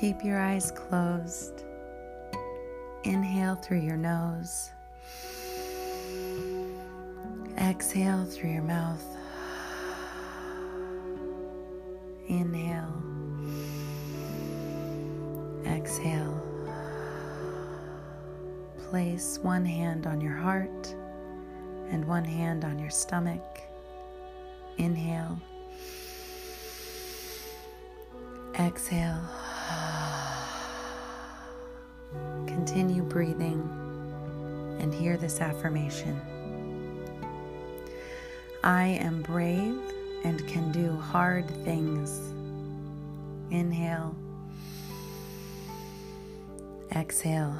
Keep your eyes closed. Inhale through your nose. Exhale through your mouth. Inhale. Exhale. Place one hand on your heart and one hand on your stomach. Inhale. Exhale. Continue breathing and hear this affirmation. I am brave and can do hard things. Inhale. Exhale.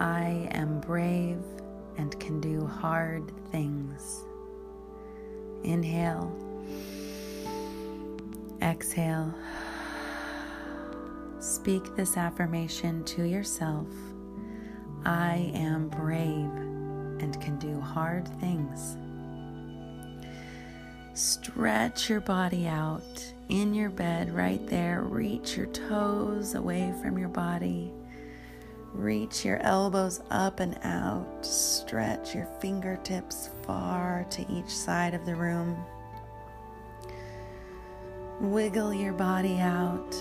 I am brave and can do hard things. Inhale. Exhale. Speak this affirmation to yourself I am brave and can do hard things. Stretch your body out in your bed right there. Reach your toes away from your body. Reach your elbows up and out. Stretch your fingertips far to each side of the room. Wiggle your body out.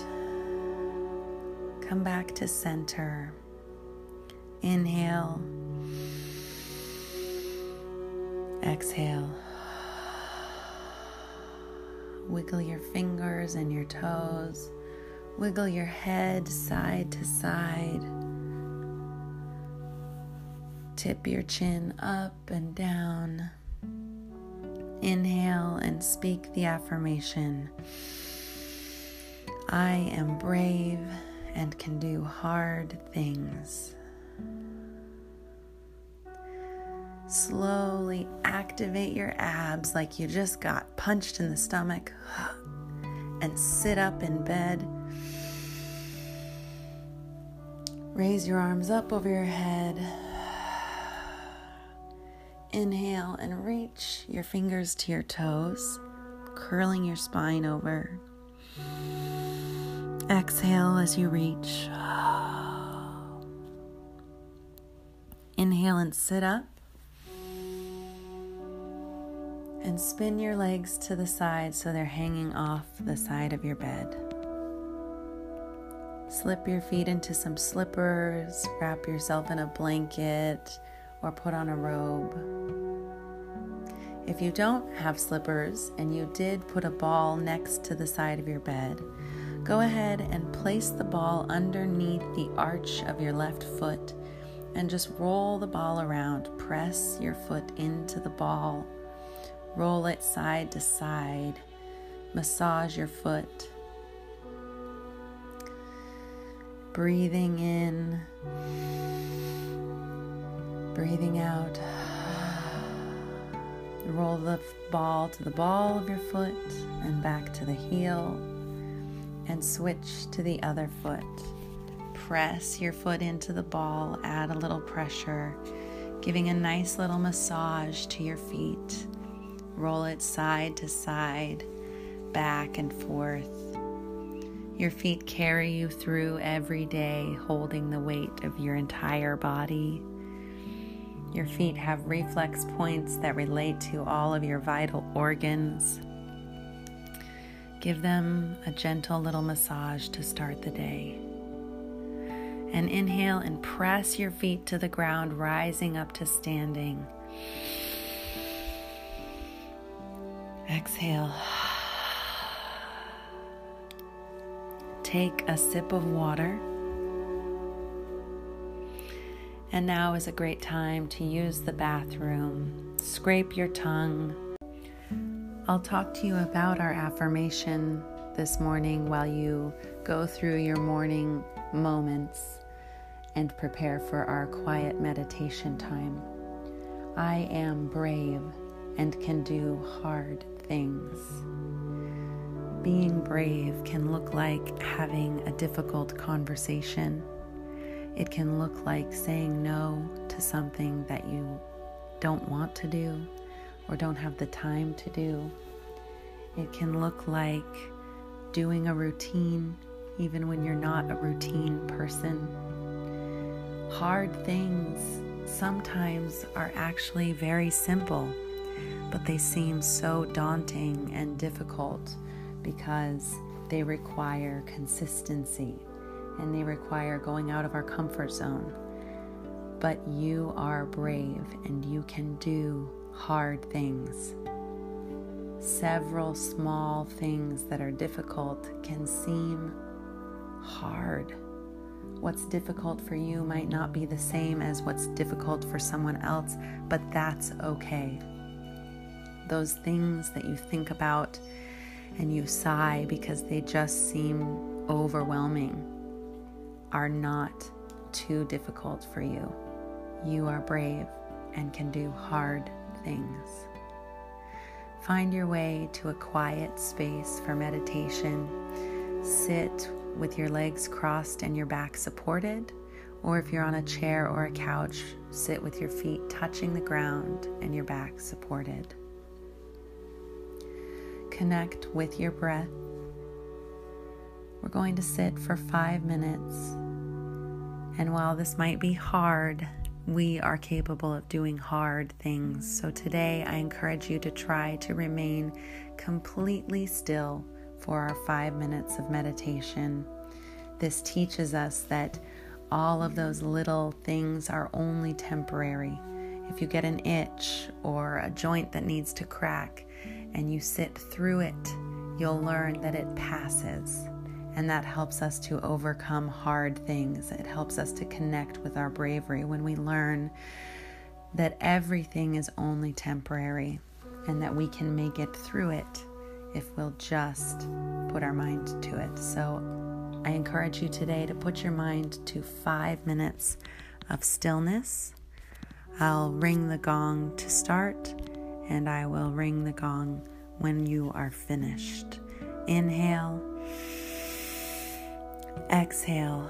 Come back to center. Inhale. Exhale. Wiggle your fingers and your toes. Wiggle your head side to side. Tip your chin up and down. Inhale and speak the affirmation I am brave and can do hard things. Slowly activate your abs like you just got punched in the stomach and sit up in bed. Raise your arms up over your head. Inhale and reach your fingers to your toes, curling your spine over. Exhale as you reach. Inhale and sit up. And spin your legs to the side so they're hanging off the side of your bed. Slip your feet into some slippers, wrap yourself in a blanket, or put on a robe. If you don't have slippers and you did put a ball next to the side of your bed, go ahead and place the ball underneath the arch of your left foot and just roll the ball around. Press your foot into the ball, roll it side to side, massage your foot. Breathing in Breathing out. Roll the ball to the ball of your foot and back to the heel, and switch to the other foot. Press your foot into the ball, add a little pressure, giving a nice little massage to your feet. Roll it side to side, back and forth. Your feet carry you through every day, holding the weight of your entire body. Your feet have reflex points that relate to all of your vital organs. Give them a gentle little massage to start the day. And inhale and press your feet to the ground, rising up to standing. Exhale. Take a sip of water. And now is a great time to use the bathroom. Scrape your tongue. I'll talk to you about our affirmation this morning while you go through your morning moments and prepare for our quiet meditation time. I am brave and can do hard things. Being brave can look like having a difficult conversation it can look like saying no to something that you don't want to do or don't have the time to do. It can look like doing a routine even when you're not a routine person. Hard things sometimes are actually very simple, but they seem so daunting and difficult because they require consistency and they require going out of our comfort zone. But you are brave and you can do hard things. Several small things that are difficult can seem hard. What's difficult for you might not be the same as what's difficult for someone else, but that's okay. Those things that you think about and you sigh because they just seem overwhelming are not too difficult for you. You are brave and can do hard things. Find your way to a quiet space for meditation. Sit with your legs crossed and your back supported, or if you're on a chair or a couch, sit with your feet touching the ground and your back supported. Connect with your breath. We're going to sit for five minutes. And while this might be hard, we are capable of doing hard things. So today, I encourage you to try to remain completely still for our five minutes of meditation. This teaches us that all of those little things are only temporary. If you get an itch or a joint that needs to crack and you sit through it, you'll learn that it passes. And that helps us to overcome hard things. It helps us to connect with our bravery when we learn that everything is only temporary and that we can make it through it if we'll just put our mind to it. So I encourage you today to put your mind to five minutes of stillness. I'll ring the gong to start, and I will ring the gong when you are finished. Inhale. Exhale.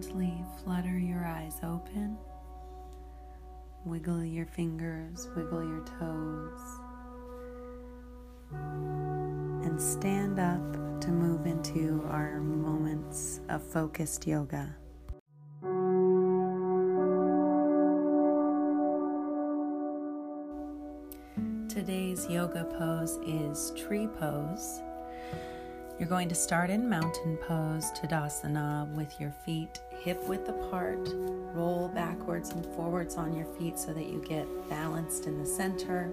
Gently flutter your eyes open. Wiggle your fingers, wiggle your toes. And stand up to move into our moments of focused yoga. Today's yoga pose is tree pose. You're going to start in mountain pose, Tadasana, with your feet hip width apart. Roll backwards and forwards on your feet so that you get balanced in the center.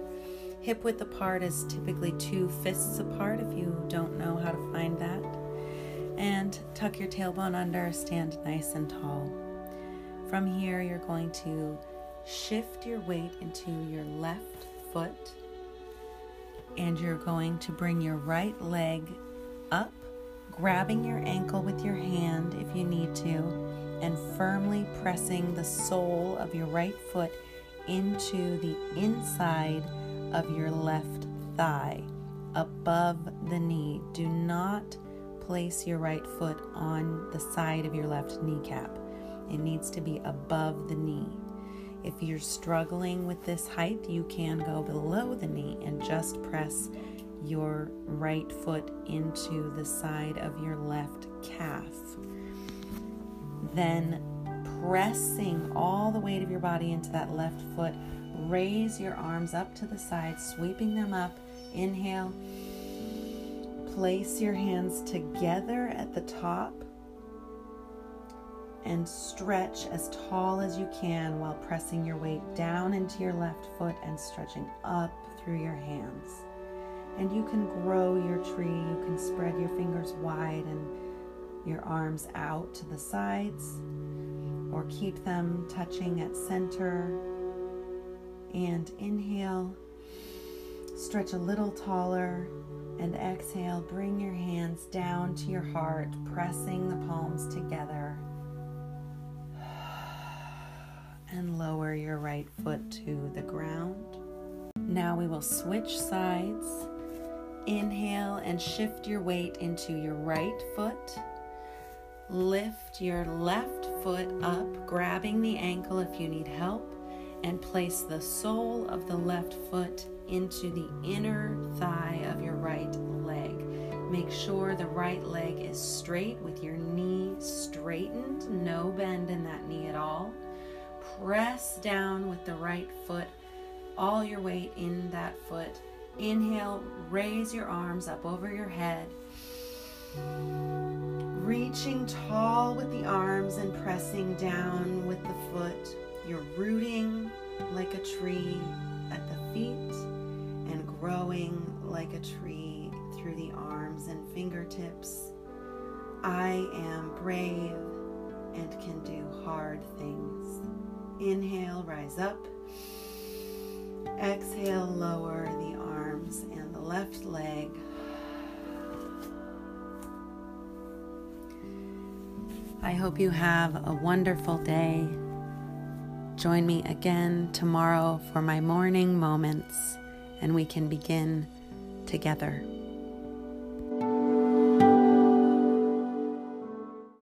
Hip width apart is typically two fists apart if you don't know how to find that. And tuck your tailbone under, stand nice and tall. From here, you're going to shift your weight into your left foot and you're going to bring your right leg up, grabbing your ankle with your hand if you need to, and firmly pressing the sole of your right foot into the inside of your left thigh, above the knee. Do not place your right foot on the side of your left kneecap. It needs to be above the knee. If you're struggling with this height, you can go below the knee and just press your right foot into the side of your left calf. Then pressing all the weight of your body into that left foot, raise your arms up to the side, sweeping them up. Inhale. Place your hands together at the top and stretch as tall as you can while pressing your weight down into your left foot and stretching up through your hands. And you can grow your tree, you can spread your fingers wide and your arms out to the sides, or keep them touching at center. And inhale, stretch a little taller, and exhale, bring your hands down to your heart, pressing the palms together and lower your right foot to the ground. Now we will switch sides. Inhale and shift your weight into your right foot. Lift your left foot up, grabbing the ankle if you need help, and place the sole of the left foot into the inner thigh of your right leg. Make sure the right leg is straight with your knee straightened, no bend in that knee at all. Press down with the right foot, all your weight in that foot. Inhale, raise your arms up over your head. Reaching tall with the arms and pressing down with the foot. You're rooting like a tree at the feet and growing like a tree through the arms and fingertips. I am brave and can do hard things. Inhale, rise up. Exhale, lower the arms and the left leg. I hope you have a wonderful day. Join me again tomorrow for my morning moments, and we can begin together.